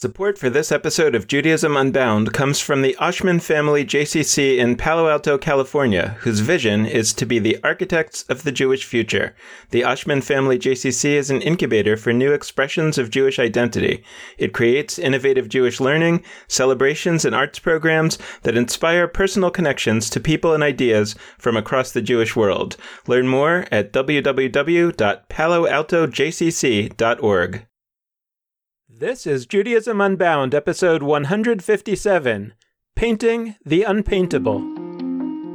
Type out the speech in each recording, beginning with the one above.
Support for this episode of Judaism Unbound comes from the Oshman Family JCC in Palo Alto, California, whose vision is to be the architects of the Jewish future. The Oshman Family JCC is an incubator for new expressions of Jewish identity. It creates innovative Jewish learning, celebrations, and arts programs that inspire personal connections to people and ideas from across the Jewish world. Learn more at www.paloaltojcc.org. This is Judaism Unbound, episode 157 Painting the Unpaintable.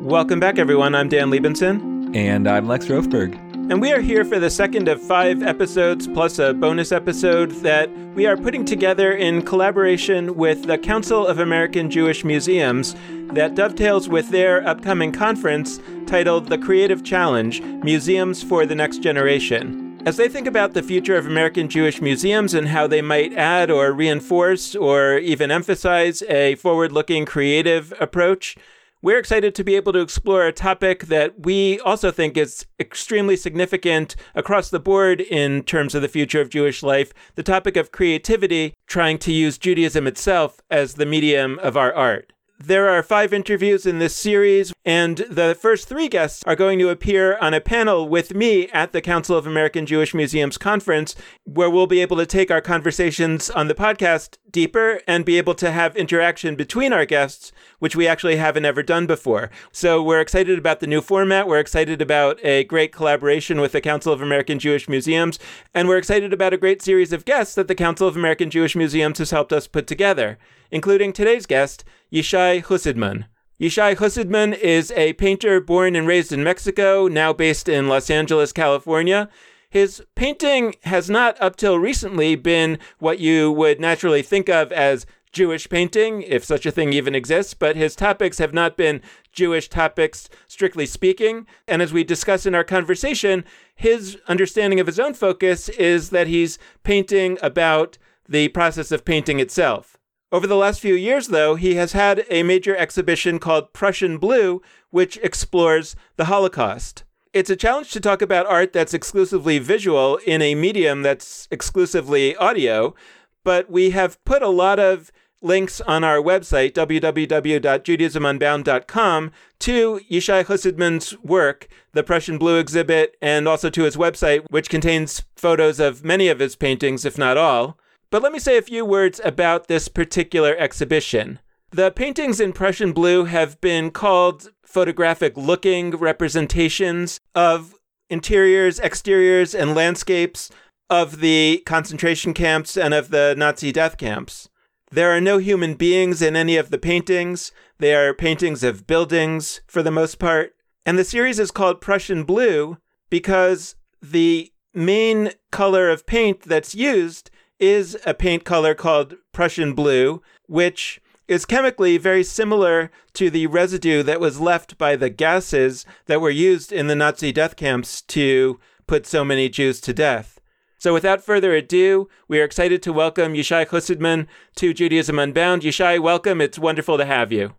Welcome back, everyone. I'm Dan Libenson. And I'm Lex Rofeberg. And we are here for the second of five episodes, plus a bonus episode that we are putting together in collaboration with the Council of American Jewish Museums that dovetails with their upcoming conference titled The Creative Challenge Museums for the Next Generation. As they think about the future of American Jewish museums and how they might add or reinforce or even emphasize a forward looking creative approach, we're excited to be able to explore a topic that we also think is extremely significant across the board in terms of the future of Jewish life the topic of creativity, trying to use Judaism itself as the medium of our art. There are five interviews in this series, and the first three guests are going to appear on a panel with me at the Council of American Jewish Museums conference, where we'll be able to take our conversations on the podcast deeper and be able to have interaction between our guests, which we actually haven't ever done before. So we're excited about the new format. We're excited about a great collaboration with the Council of American Jewish Museums, and we're excited about a great series of guests that the Council of American Jewish Museums has helped us put together, including today's guest, Yishai Jusidman. Yishai Jusidman is a painter born and raised in Mexico, now based in Los Angeles, California. His painting has not, up till recently, been what you would naturally think of as Jewish painting, if such a thing even exists, but his topics have not been Jewish topics, strictly speaking. And as we discuss in our conversation, his understanding of his own focus is that he's painting about the process of painting itself. Over the last few years, though, he has had a major exhibition called Prussian Blue, which explores the Holocaust. It's a challenge to talk about art that's exclusively visual in a medium that's exclusively audio, but we have put a lot of links on our website, www.judaismunbound.com, to Yishai Jusidman's work, the Prussian Blue exhibit, and also to his website, which contains photos of many of his paintings, if not all. But let me say a few words about this particular exhibition. The paintings in Prussian blue have been called photographic looking representations of interiors, exteriors, and landscapes of the concentration camps and of the Nazi death camps. There are no human beings in any of the paintings. They are paintings of buildings for the most part. And the series is called Prussian Blue because the main color of paint that's used is a paint color called Prussian blue, which is chemically very similar to the residue that was left by the gases that were used in the Nazi death camps to put so many Jews to death. So, without further ado, we are excited to welcome Yishai Jusidman to Judaism Unbound. Yishai, welcome. It's wonderful to have you.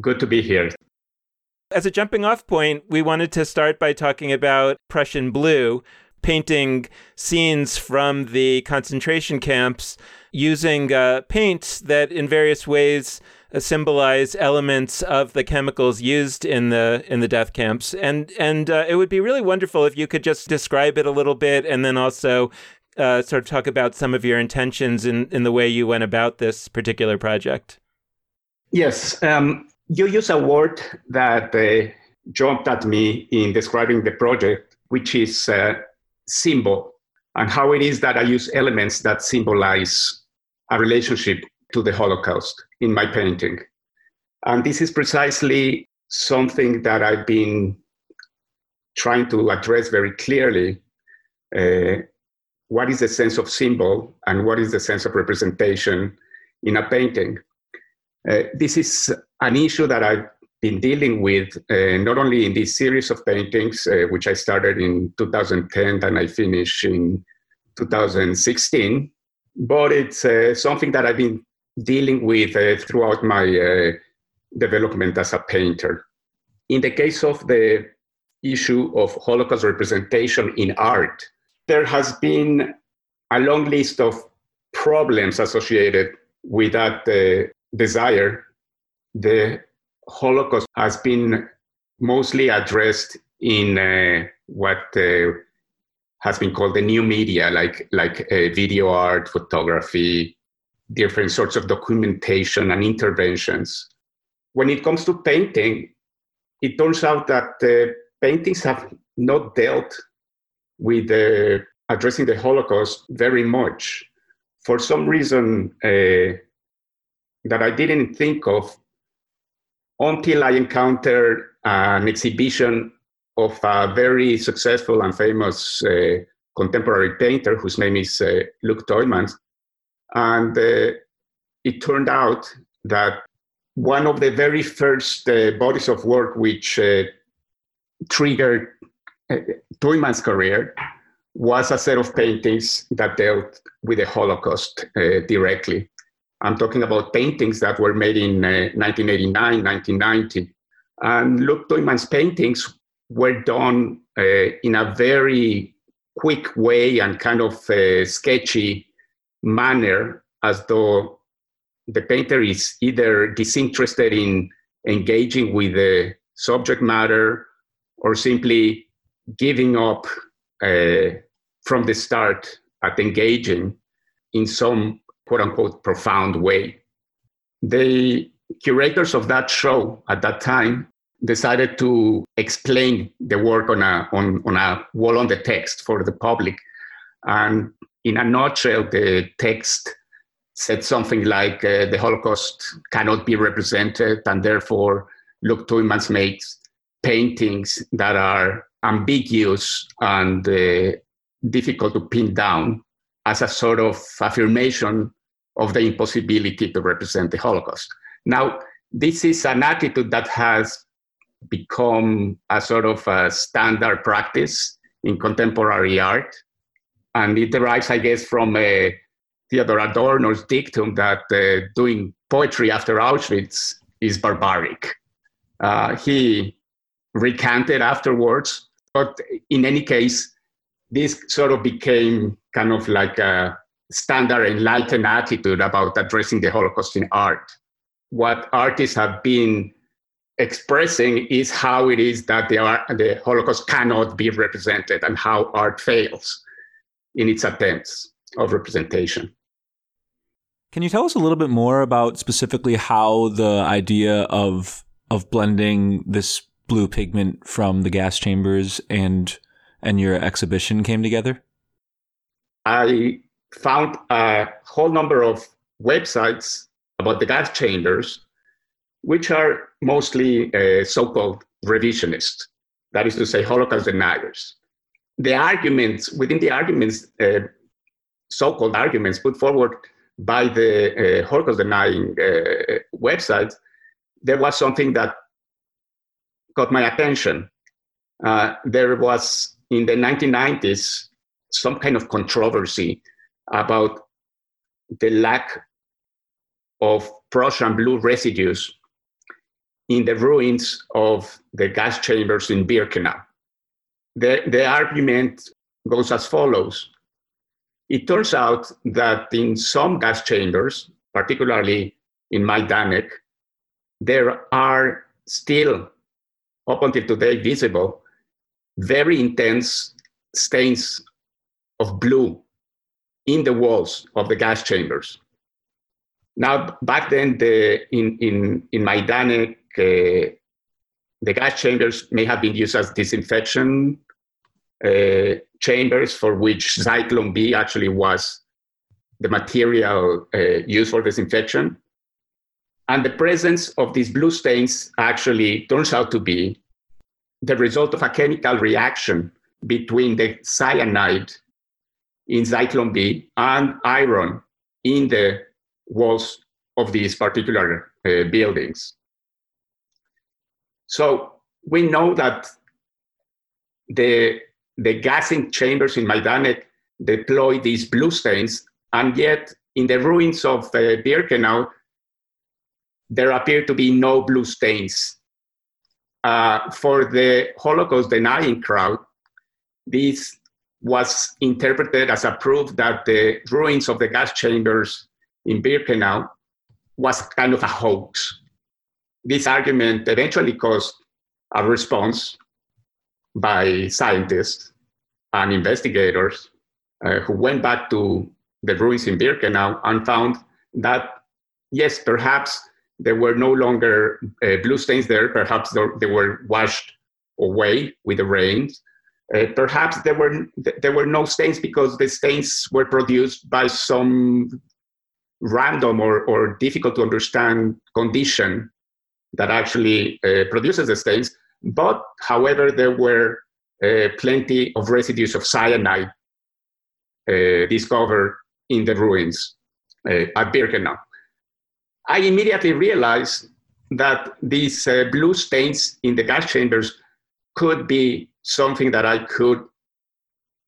Good to be here. As a jumping off point, we wanted to start by talking about Prussian blue, painting scenes from the concentration camps using uh, paints that in various ways uh, symbolize elements of the chemicals used in the in the death camps and and uh, it would be really wonderful if you could just describe it a little bit and then also uh, sort of talk about some of your intentions in, in the way you went about this particular project. Yes, um, you use a word that uh, jumped at me in describing the project, which is uh, symbol and how it is that I use elements that symbolize a relationship to the Holocaust in my painting. And this is precisely something that I've been trying to address very clearly. Uh, what is the sense of symbol and what is the sense of representation in a painting? Uh, this is an issue that I've been dealing with uh, not only in this series of paintings, uh, which I started in 2010 and I finished in 2016, but it's uh, something that I've been dealing with uh, throughout my uh, development as a painter. In the case of the issue of Holocaust representation in art, there has been a long list of problems associated with that uh, desire, the Holocaust has been mostly addressed in uh, what uh, has been called the new media, like like uh, video art, photography, different sorts of documentation and interventions. When it comes to painting, it turns out that uh, paintings have not dealt with uh, addressing the Holocaust very much. For some reason uh, that I didn't think of until I encountered an exhibition of a very successful and famous uh, contemporary painter whose name is uh, Luc Tuymans. And uh, it turned out that one of the very first uh, bodies of work which uh, triggered uh, Tuymans' career was a set of paintings that dealt with the Holocaust directly. I'm talking about paintings that were made in 1989, 1990. And Luc Tuymans' paintings were done uh, in a very quick way and kind of sketchy manner, as though the painter is either disinterested in engaging with the subject matter or simply giving up uh, from the start at engaging in some quote unquote profound way. The curators of that show at that time decided to explain the work on a, on, on a wall on the text for the public. And in a nutshell, the text said something like uh, the Holocaust cannot be represented, and therefore Luc Tuymans makes paintings that are ambiguous and uh, difficult to pin down as a sort of affirmation of the impossibility to represent the Holocaust. Now, this is an attitude that has become a sort of a standard practice in contemporary art. And it derives, I guess, from a uh, Theodor Adorno's dictum that uh, doing poetry after Auschwitz is barbaric. Uh, he recanted afterwards, but in any case, this sort of became kind of like a standard enlightened attitude about addressing the Holocaust in art. What artists have been expressing is how it is that the, art, the Holocaust cannot be represented and how art fails in its attempts of representation. Can you tell us a little bit more about specifically how the idea of of blending this blue pigment from the gas chambers and and your exhibition came together? I found a whole number of websites about the gas chambers, which are mostly uh, so-called revisionists, that is to say, Holocaust deniers. The arguments within the arguments, uh, so-called arguments put forward by the uh, Holocaust denying uh, websites, there was something that caught my attention. Uh, there was in the 1990s some kind of controversy about the lack of Prussian blue residues in the ruins of the gas chambers in Birkenau. The, the argument goes as follows it turns out that in some gas chambers, particularly in Majdanek, there are still, up until today, visible very intense stains of blue in the walls of the gas chambers. Now, back then, the, in, in, in Majdanek, uh, the gas chambers may have been used as disinfection uh, chambers for which Zyklon B actually was the material uh, used for disinfection. And the presence of these blue stains actually turns out to be the result of a chemical reaction between the cyanide in Zyklon B and iron in the walls of these particular uh, buildings. So we know that the the gassing chambers in Majdanek deploy these blue stains, and yet in the ruins of uh, Birkenau, there appear to be no blue stains. Uh, for the Holocaust denying crowd, this was interpreted as a proof that the ruins of the gas chambers in Birkenau was kind of a hoax. This argument eventually caused a response by scientists and investigators uh, who went back to the ruins in Birkenau and found that, yes, perhaps there were no longer uh, blue stains there, perhaps they were washed away with the rains. Uh, perhaps there were there were no stains because the stains were produced by some random or, or difficult to understand condition that actually uh, produces the stains. But however, there were uh, plenty of residues of cyanide uh, discovered in the ruins at Birkenau. I immediately realized that these uh, blue stains in the gas chambers could be something that I could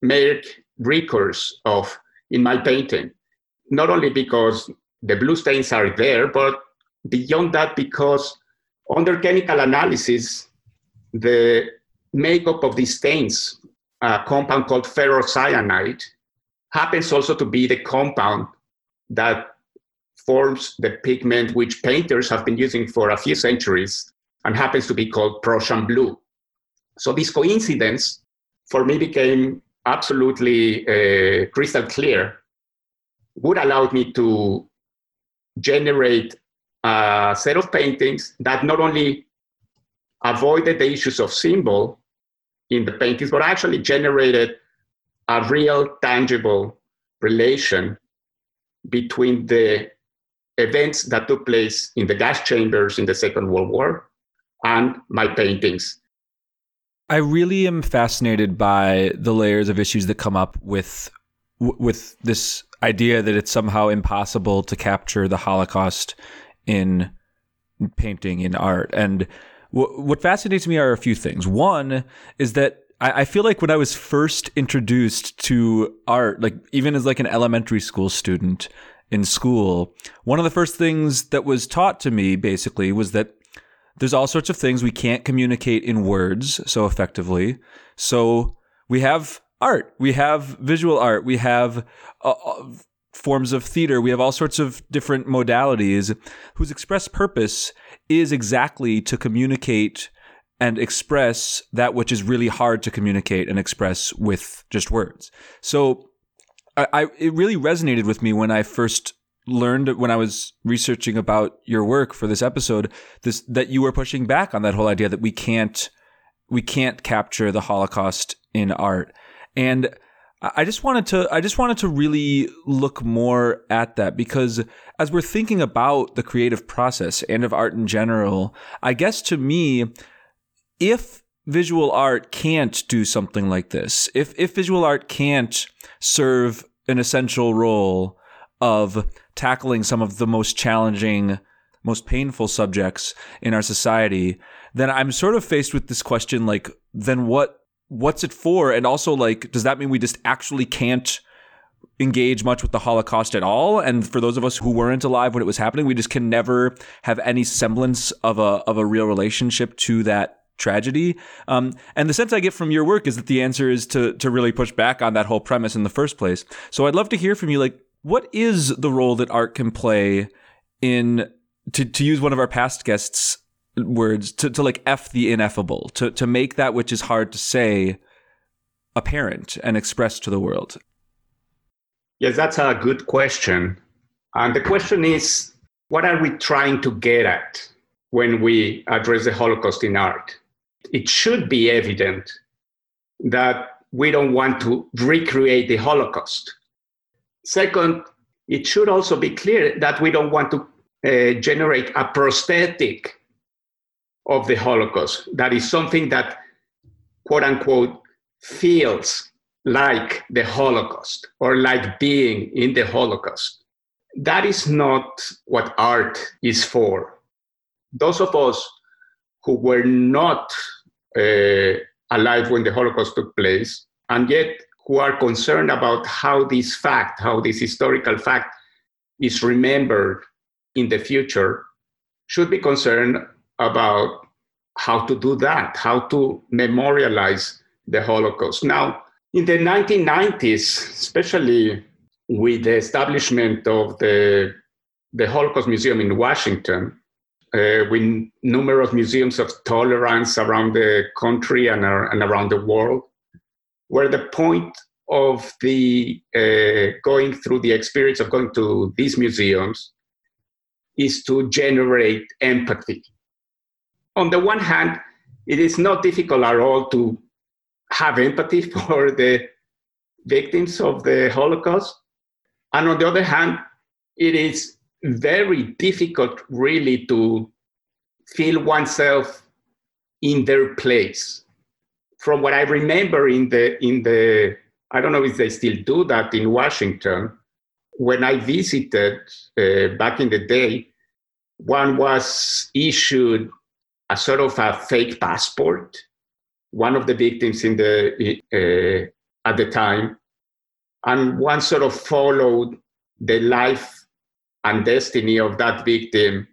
make recourse of in my painting. Not only because the blue stains are there, but beyond that, because under chemical analysis, the makeup of these stains, a compound called ferrocyanide, happens also to be the compound that forms the pigment which painters have been using for a few centuries and happens to be called Prussian blue. So this coincidence for me became absolutely uh, crystal clear, would allow me to generate a set of paintings that not only avoided the issues of symbol in the paintings, but actually generated a real tangible relation between the events that took place in the gas chambers in the Second World War and my paintings. I really am fascinated by the layers of issues that come up with with this idea that it's somehow impossible to capture the Holocaust in painting in art. And what fascinates me are a few things. One is that I, feel like when I was first introduced to art, like even as like an elementary school student in school, one of the first things that was taught to me basically was that there's all sorts of things we can't communicate in words so effectively. So we have art, we have visual art, we have uh forms of theater, we have all sorts of different modalities whose express purpose is exactly to communicate and express that which is really hard to communicate and express with just words. So I, I, it really resonated with me when I first learned when I was researching about your work for this episode this that you were pushing back on that whole idea that we can't we can't capture the Holocaust in art. And I just wanted to I just wanted to really look more at that because as we're thinking about the creative process and of art in general, I guess to me if visual art can't do something like this, if if visual art can't serve an essential role of tackling some of the most challenging, most painful subjects in our society, then I'm sort of faced with this question like then what what's it for? And also like does that mean we just actually can't engage much with the Holocaust at all. And for those of us who weren't alive when it was happening, we just can never have any semblance of a of a real relationship to that tragedy. Um, and the sense I get from your work is that the answer is to to really push back on that whole premise in the first place. So I'd love to hear from you, like, what is the role that art can play in to to use one of our past guests' words to to like f the ineffable to to make that which is hard to say apparent and expressed to the world. Yes, that's a good question. And the question is, what are we trying to get at when we address the Holocaust in art? it should be evident that we don't want to recreate the Holocaust. Second, it should also be clear that we don't want to uh, generate a prosthetic of the Holocaust. That is something that, quote unquote, feels like the Holocaust or like being in the Holocaust. That is not what art is for. Those of us who were not uh, alive when the Holocaust took place, and yet who are concerned about how this fact, how this historical fact is remembered in the future, should be concerned about how to do that, how to memorialize the Holocaust. Now, In the 1990s, especially with the establishment of the, the Holocaust Museum in Washington, uh, with numerous museums of tolerance around the country and, uh, and around the world, where the point of the uh, going through the experience of going to these museums is to generate empathy. On the one hand, it is not difficult at all to have empathy for the victims of the Holocaust. And on the other hand, it is very difficult really to feel oneself in their place. From what I remember in the in the I don't know if they still do that in Washington. When I visited uh, back in the day, one was issued a sort of a fake passport. One of the victims in the uh, at the time, and one sort of followed the life and destiny of that victim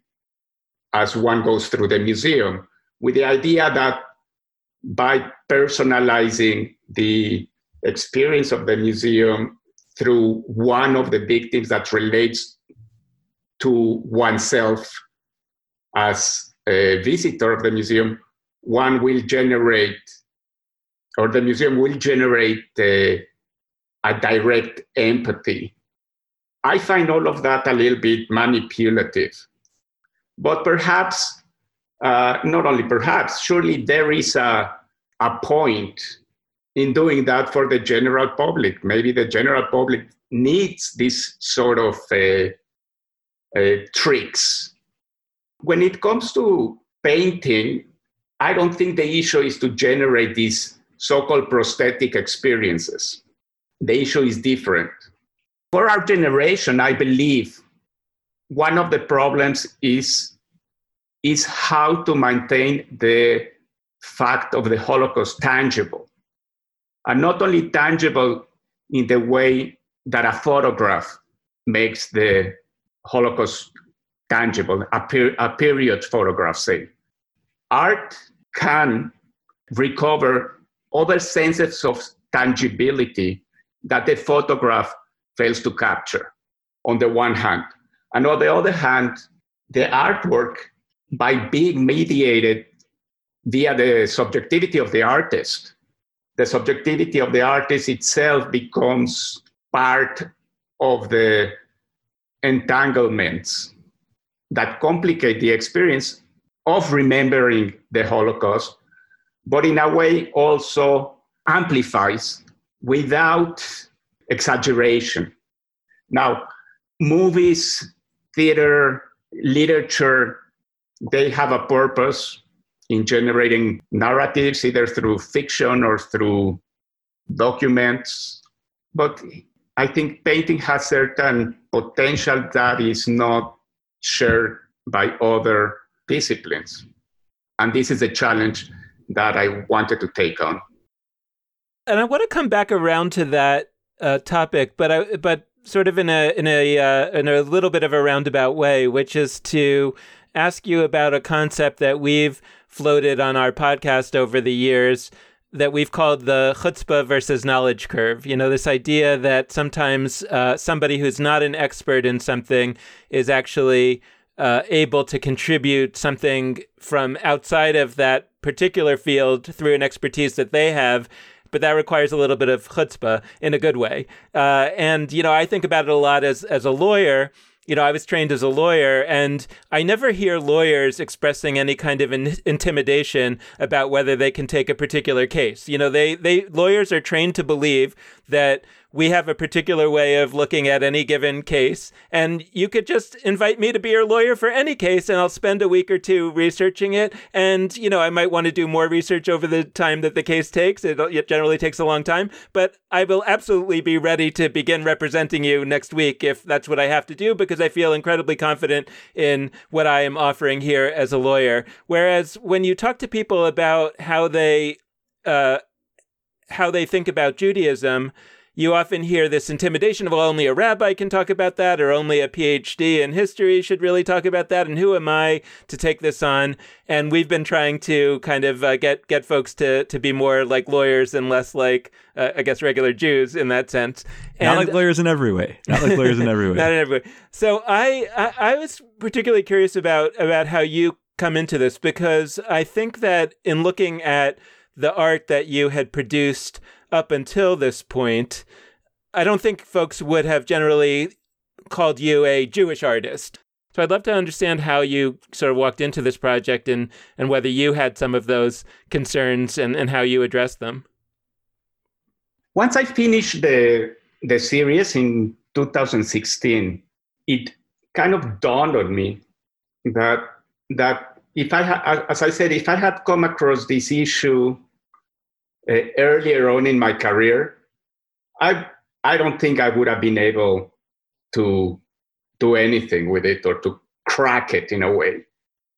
as one goes through the museum, with the idea that by personalizing the experience of the museum through one of the victims that relates to oneself as visitor of the museum, one will generate, or the museum will generate a, direct empathy. I find all of that a little bit manipulative. But perhaps, uh, not only perhaps, surely there is a, a point in doing that for the general public. Maybe the general public needs this sort of uh, uh, tricks. When it comes to painting, I don't think the issue is to generate these so called prosthetic experiences. The issue is different. For our generation, I believe one of the problems is, is how to maintain the fact of the Holocaust tangible And not only tangible in the way that a photograph makes the Holocaust tangible, a, per- a period photograph, say. Art can recover other senses of tangibility that the photograph fails to capture, on the one hand. And on the other hand, the artwork, by being mediated via the subjectivity of the artist, the subjectivity of the artist itself becomes part of the entanglements that complicate the experience of remembering the Holocaust, but in a way also amplifies without exaggeration. Now, movies, theater, literature, they have a purpose in generating narratives, either through fiction or through documents. But I think painting has certain potential that is not shared by other disciplines. And this is a challenge that I wanted to take on. And I want to come back around to that uh, topic, but I, but sort of in a in a uh, in a little bit of a roundabout way, which is to ask you about a concept that we've floated on our podcast over the years that we've called the chutzpah versus knowledge curve. You know, this idea that sometimes uh, somebody who's not an expert in something is actually uh, able to contribute something from outside of that particular field through an expertise that they have. But that requires a little bit of chutzpah in a good way. Uh, and, you know, I think about it a lot as, as a lawyer you know, I was trained as a lawyer, and I never hear lawyers expressing any kind of in- intimidation about whether they can take a particular case. You know, they, they lawyers are trained to believe that we have a particular way of looking at any given case. And you could just invite me to be your lawyer for any case, and I'll spend a week or two researching it. And, you know, I might want to do more research over the time that the case takes. It, generally takes a long time, but I will absolutely be ready to begin representing you next week if that's what I have to do, because I feel incredibly confident in what I am offering here as a lawyer. Whereas when you talk to people about how they, uh, how they think about Judaism, you often hear this intimidation of, well, only a rabbi can talk about that, or only a PhD in history should really talk about that, and who am I to take this on? And we've been trying to kind of uh, get get folks to to be more like lawyers and less like, uh, I guess, regular Jews in that sense. And, Not like lawyers in every way. Not like lawyers in every way. Not in every way. So I, I I was particularly curious about about how you come into this because I think that in looking at the art that you had produced up until this point, I don't think folks would have generally called you a Jewish artist. So I'd love to understand how you sort of walked into this project and, and whether you had some of those concerns and, and how you addressed them. Once I finished the, the series in 2016, it kind of dawned on me that, that if I had, as I said, if I had come across this issue uh, earlier on in my career, I I don't think I would have been able to do anything with it or to crack it in a way.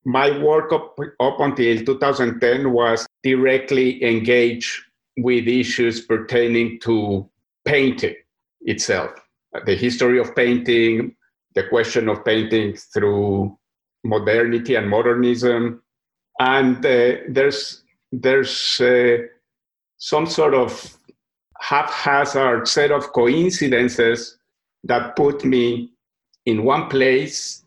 My work up, up until 2010 was directly engaged with issues pertaining to painting itself, the history of painting, the question of painting through modernity and modernism. And uh, there's, there's uh, some sort of haphazard set of coincidences that put me in one place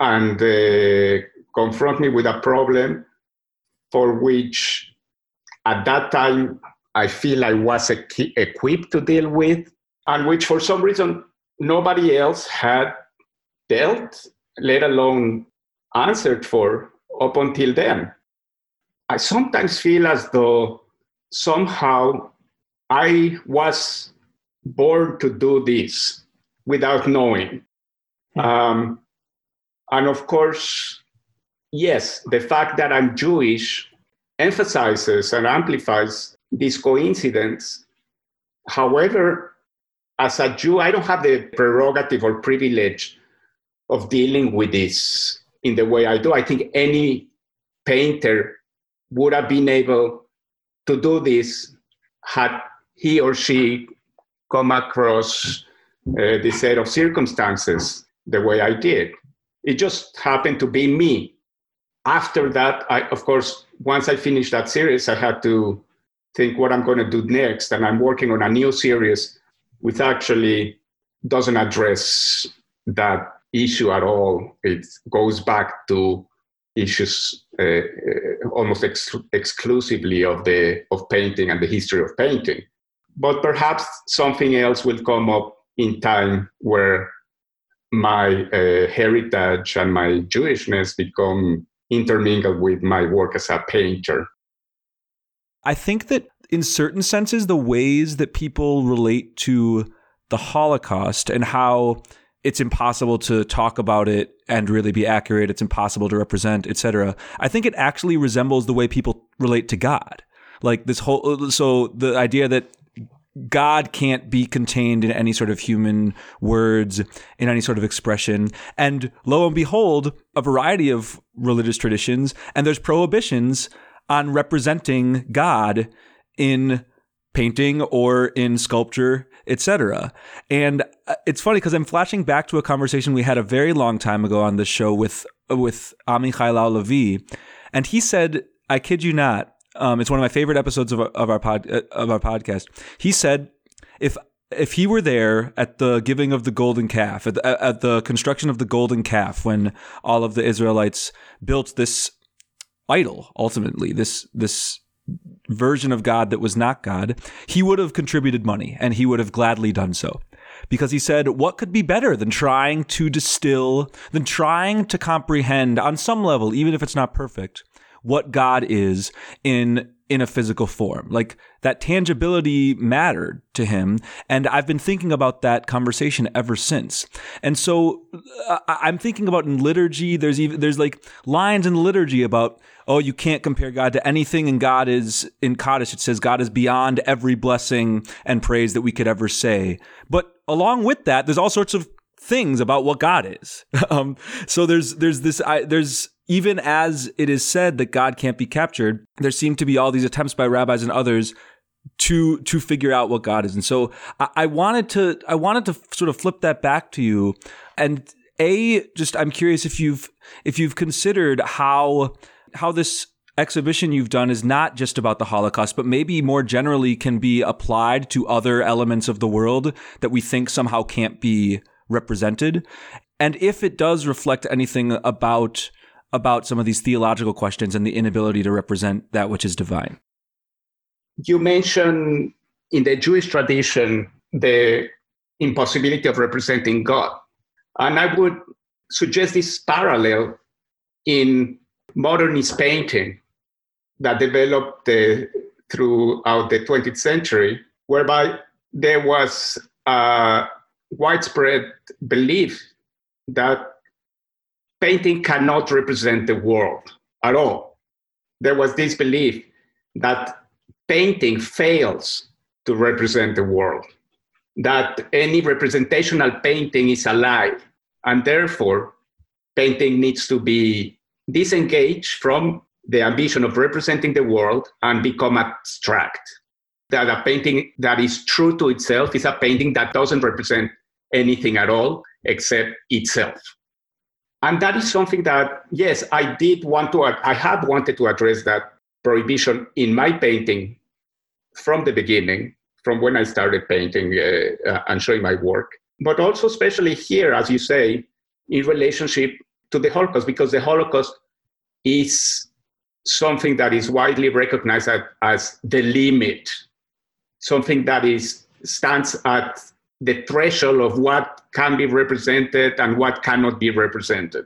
and uh, confront me with a problem for which at that time I feel I was equipped to deal with, and which for some reason nobody else had dealt, let alone answered for up until then. I sometimes feel as though somehow I was born to do this without knowing. Um, and of course, yes, the fact that I'm Jewish emphasizes and amplifies this coincidence. However, as a Jew, I don't have the prerogative or privilege of dealing with this in the way I do. I think any painter would have been able to do this had he or she come across uh, the set of circumstances the way I did. It just happened to be me. After that, I, of course, once I finished that series, I had to think what I'm going to do next. And I'm working on a new series which actually doesn't address that issue at all. It goes back to issues uh, uh, almost ex- exclusively of the of painting and the history of painting. But perhaps something else will come up in time where my uh, heritage and my Jewishness become intermingled with my work as a painter. I think that in certain senses, the ways that people relate to the Holocaust and how it's impossible to talk about it and really be accurate. It's impossible to represent, etc. I think it actually resembles the way people relate to God. Like this whole, so the idea that God can't be contained in any sort of human words, in any sort of expression. And lo and behold, a variety of religious traditions, and there's prohibitions on representing God in painting or in sculpture, etc. And uh, it's funny because I'm flashing back to a conversation we had a very long time ago on this show with with Amichai Lau-Lavie, and he said, "I kid you not." Um, it's one of my favorite episodes of, of our pod, uh, of our podcast. He said, "If if he were there at the giving of the golden calf, at the, at the construction of the golden calf, when all of the Israelites built this idol, ultimately this this version of God that was not God, he would have contributed money and he would have gladly done so. Because he said, what could be better than trying to distill, than trying to comprehend on some level, even if it's not perfect, what God is in in a physical form. Like that tangibility mattered to him. And I've been thinking about that conversation ever since. And so uh, I'm thinking about in liturgy, there's even, there's like lines in liturgy about, oh, you can't compare God to anything. And God is in Kaddish, it says God is beyond every blessing and praise that we could ever say. But along with that, there's all sorts of things about what God is. um, so there's, there's this, I, there's, even as it is said that God can't be captured, there seem to be all these attempts by rabbis and others to to figure out what God is. And so I, I wanted to I wanted to sort of flip that back to you and a just I'm curious if you've if you've considered how how this exhibition you've done is not just about the Holocaust, but maybe more generally can be applied to other elements of the world that we think somehow can't be represented. And if it does reflect anything about about some of these theological questions and the inability to represent that which is divine. You mentioned in the Jewish tradition the impossibility of representing God. And I would suggest this parallel in modernist painting that developed uh, throughout the 20th century, whereby there was a widespread belief that painting cannot represent the world at all. There was this belief that painting fails to represent the world, that any representational painting is a lie, and therefore painting needs to be disengaged from the ambition of representing the world and become abstract. That a painting that is true to itself is a painting that doesn't represent anything at all except itself. And that is something that, yes, I did want to, I had wanted to address that prohibition in my painting from the beginning, from when I started painting uh, uh, and showing my work, but also, especially here, as you say, in relationship to the Holocaust, because the Holocaust is something that is widely recognized as, as the limit, something that is stands at the threshold of what can be represented and what cannot be represented.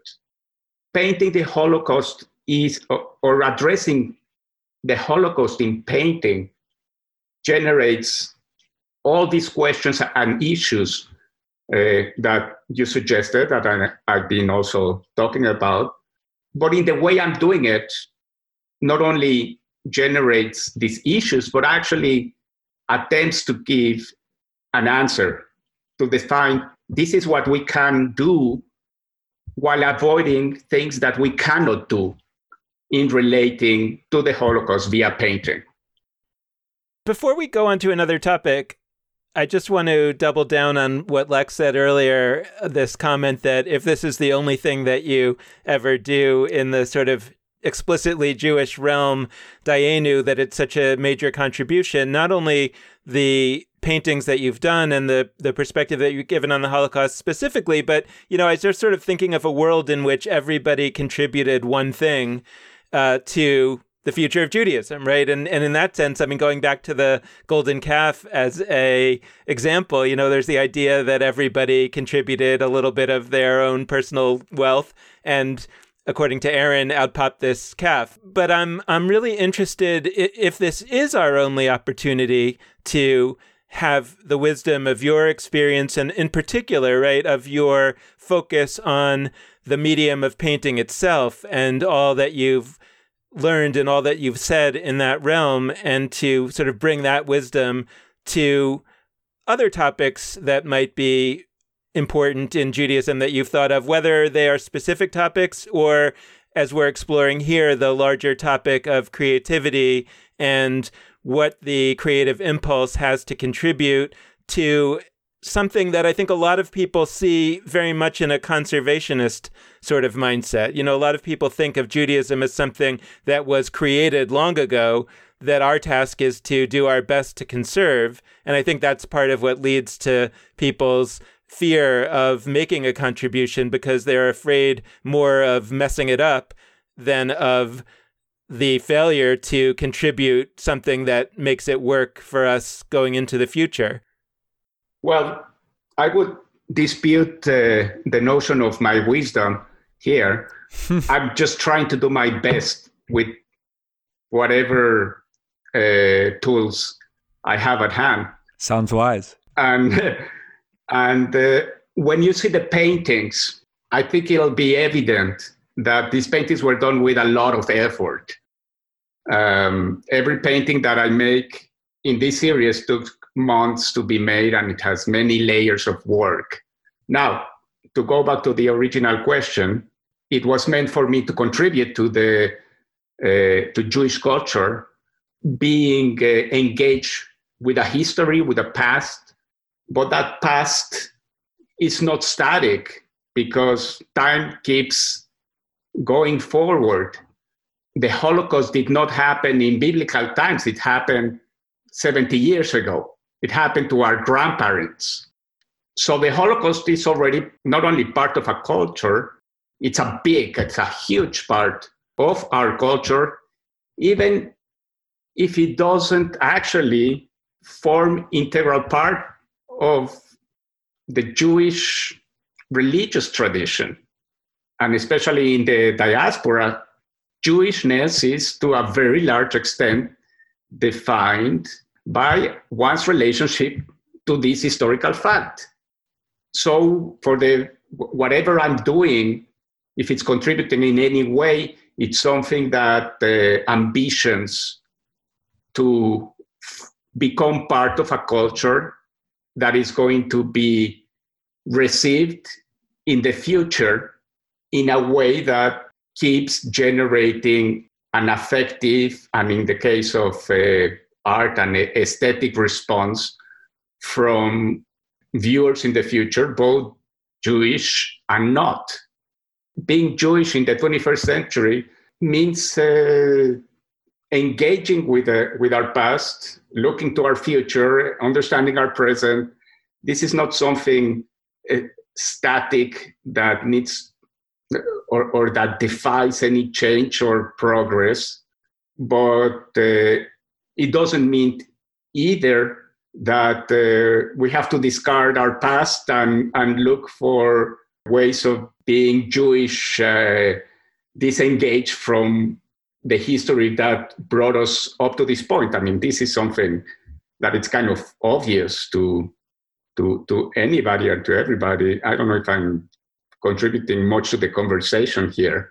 Painting the Holocaust is, or addressing the Holocaust in painting, generates all these questions and issues uh, that you suggested that I, I've been also talking about. But in the way I'm doing it, not only generates these issues, but actually attempts to give an answer to define this is what we can do while avoiding things that we cannot do in relating to the Holocaust via painting. Before we go on to another topic, I just want to double down on what Lex said earlier this comment that if this is the only thing that you ever do in the sort of explicitly Jewish realm, Dayenu, that it's such a major contribution, not only the paintings that you've done and the the perspective that you've given on the Holocaust specifically, but you know, I was just sort of thinking of a world in which everybody contributed one thing uh, to the future of Judaism, right? And and in that sense, I mean, going back to the golden calf as a example, you know, there's the idea that everybody contributed a little bit of their own personal wealth and according to Aaron, out popped this calf. But I'm I'm really interested if this is our only opportunity to have the wisdom of your experience and in particular, right, of your focus on the medium of painting itself and all that you've learned and all that you've said in that realm and to sort of bring that wisdom to other topics that might be important in Judaism that you've thought of, whether they are specific topics or, as we're exploring here, the larger topic of creativity and what the creative impulse has to contribute to something that I think a lot of people see very much in a conservationist sort of mindset. You know, a lot of people think of Judaism as something that was created long ago, that our task is to do our best to conserve. And I think that's part of what leads to people's fear of making a contribution because they're afraid more of messing it up than of the failure to contribute something that makes it work for us going into the future? Well, I would dispute uh, the notion of my wisdom here. I'm just trying to do my best with whatever uh, tools I have at hand. Sounds wise. And And uh, when you see the paintings, I think it'll be evident that these paintings were done with a lot of effort. Um, every painting that I make in this series took months to be made and it has many layers of work. Now, to go back to the original question, it was meant for me to contribute to the uh, to Jewish culture being uh, engaged with a history, with a past, but that past is not static because time keeps going forward. The Holocaust did not happen in biblical times, it happened 70 years ago. It happened to our grandparents. So the Holocaust is already not only part of a culture, it's a big, it's a huge part of our culture, even if it doesn't actually form integral part of the Jewish religious tradition. And especially in the diaspora, Jewishness is to a very large extent defined by one's relationship to this historical fact. So for the whatever I'm doing, if it's contributing in any way, it's something that uh, ambitions to become part of a culture that is going to be received in the future in a way that keeps generating an effective, and in the case of uh, art, an aesthetic response from viewers in the future, both Jewish and not. Being Jewish in the 21st century means uh, engaging with, uh, with our past, looking to our future, understanding our present. This is not something uh, static that needs or, or that defies any change or progress, but uh, it doesn't mean either that uh, we have to discard our past and, and look for ways of being Jewish, disengaged from the history that brought us up to this point. I mean, this is something that it's kind of obvious to to to anybody and to everybody. I don't know if I'm contributing much to the conversation here.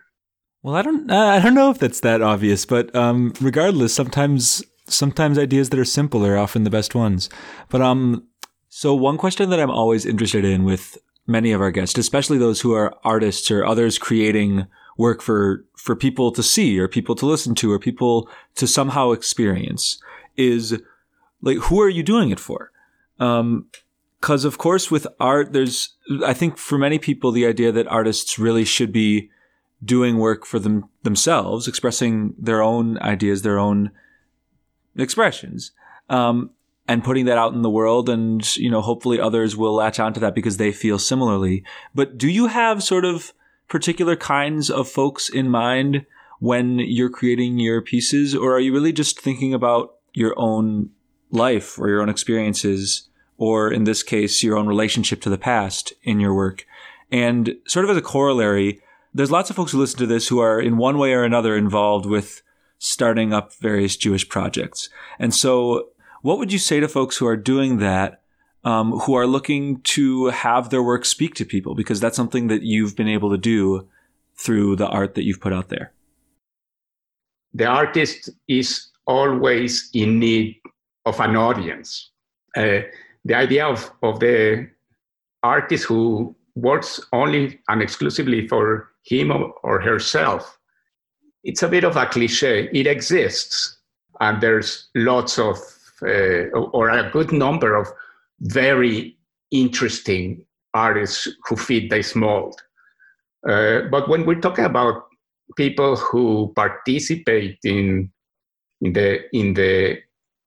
Well, I don't uh, I don't know if that's that obvious, but um, regardless, sometimes sometimes ideas that are simple are often the best ones. But um, so one question that I'm always interested in with many of our guests, especially those who are artists or others creating work for for people to see or people to listen to or people to somehow experience, is like who are you doing it for? Um, because of course with art there's i think for many people the idea that artists really should be doing work for them themselves expressing their own ideas their own expressions um, and putting that out in the world and you know hopefully others will latch onto that because they feel similarly but do you have sort of particular kinds of folks in mind when you're creating your pieces or are you really just thinking about your own life or your own experiences or in this case, your own relationship to the past in your work. And sort of as a corollary, there's lots of folks who listen to this who are in one way or another involved with starting up various Jewish projects. And so, what would you say to folks who are doing that, um, who are looking to have their work speak to people? Because that's something that you've been able to do through the art that you've put out there. The artist is always in need of an audience. Uh, the idea of, of the artist who works only and exclusively for him or herself, it's a bit of a cliche. It exists, and there's lots of, uh, or a good number of very interesting artists who fit this mold. Uh, but when we're talking about people who participate in in the in the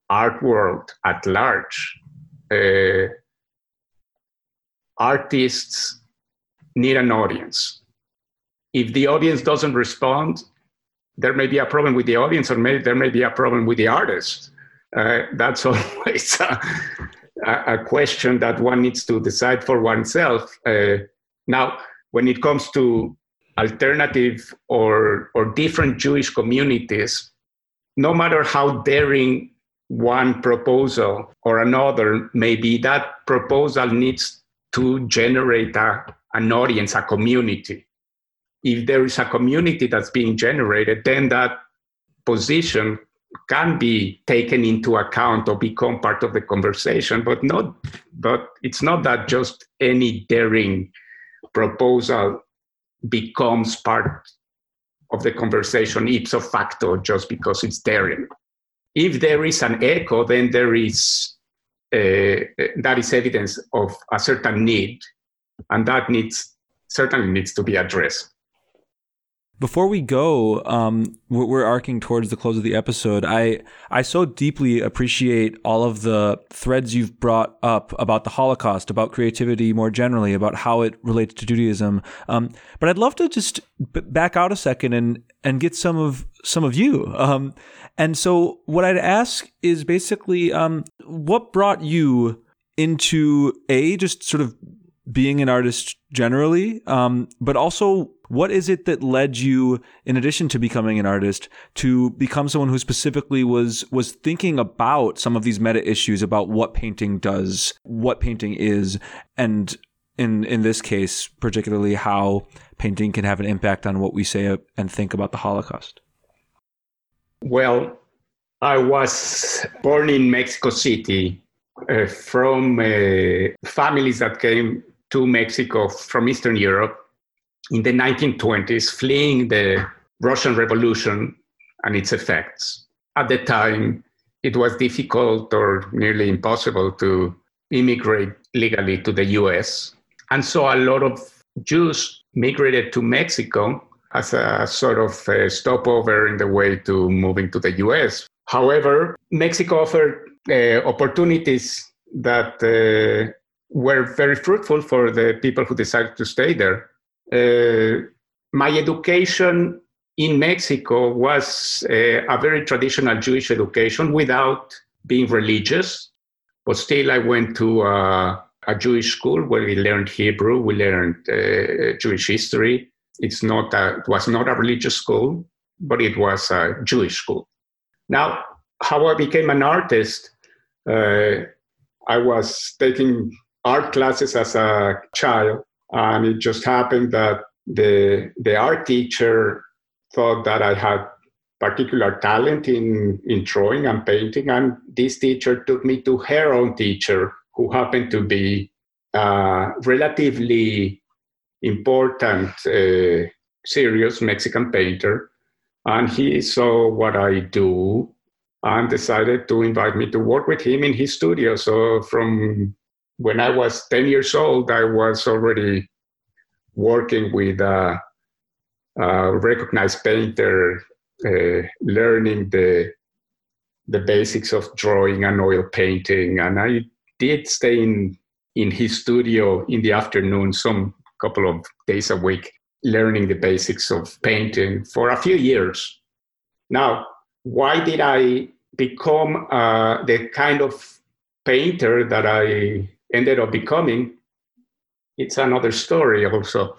art world at large, uh, artists need an audience. If the audience doesn't respond, there may be a problem with the audience, or may, there may be a problem with the artist. Uh, that's always a, a, question that one needs to decide for oneself. Uh, now, when it comes to alternative or, or different Jewish communities, no matter how daring one proposal or another, may be, that proposal needs to generate a, an audience, a community. If there is a community that's being generated, then that position can be taken into account or become part of the conversation, but not but it's not that just any daring proposal becomes part of the conversation ipso facto just because it's daring if there is an echo, then there is uh, that is evidence of a certain need, and that needs certainly needs to be addressed. Before we go, um, we're arcing towards the close of the episode. I I so deeply appreciate all of the threads you've brought up about the Holocaust, about creativity more generally, about how it relates to Judaism. Um, but I'd love to just back out a second and and get some of some of you. Um, and so, what I'd ask is basically, um, what brought you into a just sort of being an artist generally, um, but also what is it that led you, in addition to becoming an artist, to become someone who specifically was was thinking about some of these meta issues about what painting does, what painting is, and in in this case, particularly how painting can have an impact on what we say and think about the Holocaust. Well, I was born in Mexico City uh, from uh, families that came to Mexico from Eastern Europe in the 1920s, fleeing the Russian Revolution and its effects. At the time, it was difficult or nearly impossible to immigrate legally to the US. And so a lot of Jews migrated to Mexico as a sort of a stopover in the way to moving to the US. However, Mexico offered uh, opportunities that uh, were very fruitful for the people who decided to stay there. Uh, my education in Mexico was uh, a very traditional Jewish education without being religious, but still I went to uh, a Jewish school where we learned Hebrew, we learned uh, Jewish history. It's not a, it was not a religious school, but it was a Jewish school. Now, how I became an artist, uh, I was taking art classes as a child, and it just happened that the the art teacher thought that I had particular talent in in drawing and painting, and this teacher took me to her own teacher, who happened to be a relatively important, uh, serious Mexican painter, and he saw what I do and decided to invite me to work with him in his studio. So from when I was 10 years old, I was already working with a, a recognized painter, uh, learning the the basics of drawing and oil painting. And I did stay in in his studio in the afternoon, some couple of days a week, learning the basics of painting for a few years. Now, why did I become uh, the kind of painter that I ended up becoming, it's another story also.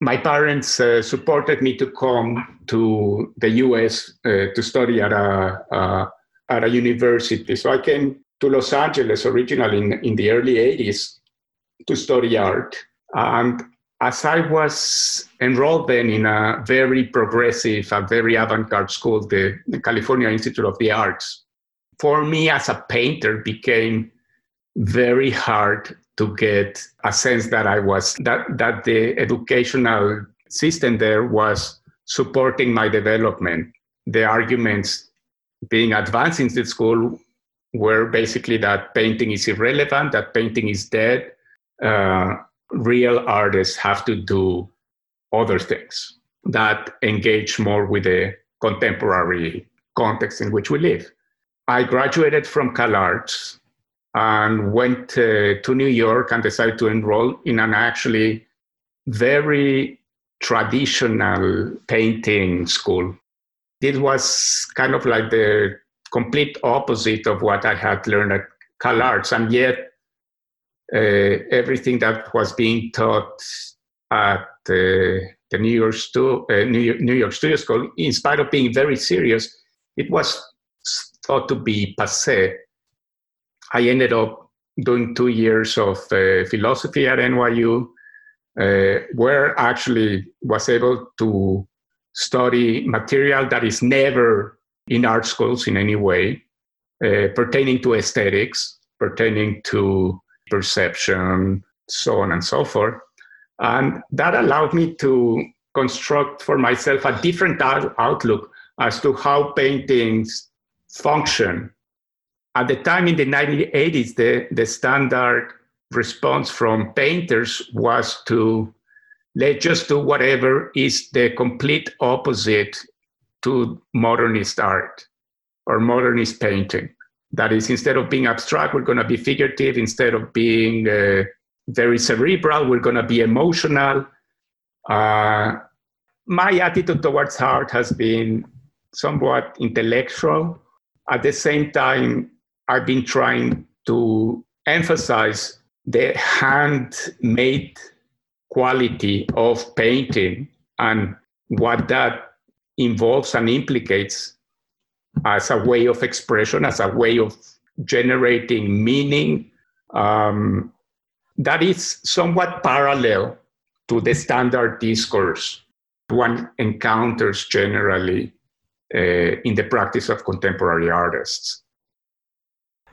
My parents uh, supported me to come to the US uh, to study at a, at a university. So I came to Los Angeles originally in, in the early 80s to study art. And as I was enrolled then in a very progressive, a very avant garde school, the, the California Institute of the Arts, for me as a painter became very hard to get a sense that I was that that the educational system there was supporting my development. The arguments being advanced in the school were basically that painting is irrelevant, that painting is dead. Uh, real artists have to do other things that engage more with the contemporary context in which we live. I graduated from CalArts and went uh, to New York and decided to enroll in an actually very traditional painting school. It was kind of like the complete opposite of what I had learned at CalArts, and yet uh, everything that was being taught at uh, the New York, stu- uh, New, York, New York Studio School, in spite of being very serious, it was thought to be passe I ended up doing two years of uh, philosophy at NYU, uh, where actually was able to study material that is never in art schools in any way, uh, pertaining to aesthetics, pertaining to perception, so on and so forth. And that allowed me to construct for myself a different out- outlook as to how paintings function. At the time in the 1980s, the, the standard response from painters was to let's just do whatever is the complete opposite to modernist art or modernist painting. That is, instead of being abstract, we're going to be figurative. Instead of being uh, very cerebral, we're going to be emotional. Uh, my attitude towards art has been somewhat intellectual. At the same time, I've been trying to emphasize the handmade quality of painting and what that involves and implicates as a way of expression, as a way of generating meaning. Um, that is somewhat parallel to the standard discourse one encounters generally uh, in the practice of contemporary artists.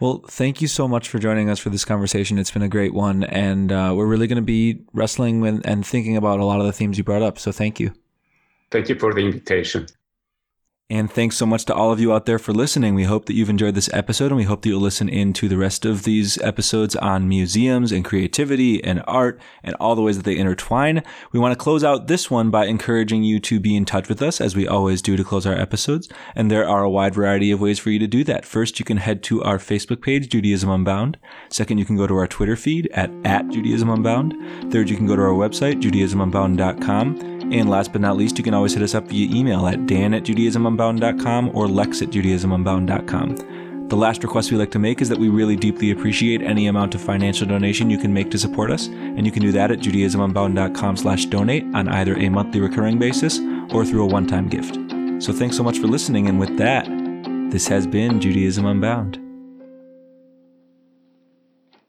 Well, thank you so much for joining us for this conversation. It's been a great one, and uh, we're really going to be wrestling with and thinking about a lot of the themes you brought up. So, thank you. Thank you for the invitation. And thanks so much to all of you out there for listening. We hope that you've enjoyed this episode and we hope that you'll listen in to the rest of these episodes on museums and creativity and art and all the ways that they intertwine. We want to close out this one by encouraging you to be in touch with us as we always do to close our episodes. And there are a wide variety of ways for you to do that. First, you can head to our Facebook page, Judaism Unbound. Second, you can go to our Twitter feed at, at Judaism Unbound. Third, you can go to our website, judaismunbound.com. And last but not least, you can always hit us up via email at dan at judaismunbound.com or lex at judaismunbound.com. The last request we like to make is that we really deeply appreciate any amount of financial donation you can make to support us, and you can do that at judaismunbound.com slash donate on either a monthly recurring basis or through a one-time gift. So thanks so much for listening, and with that, this has been Judaism Unbound.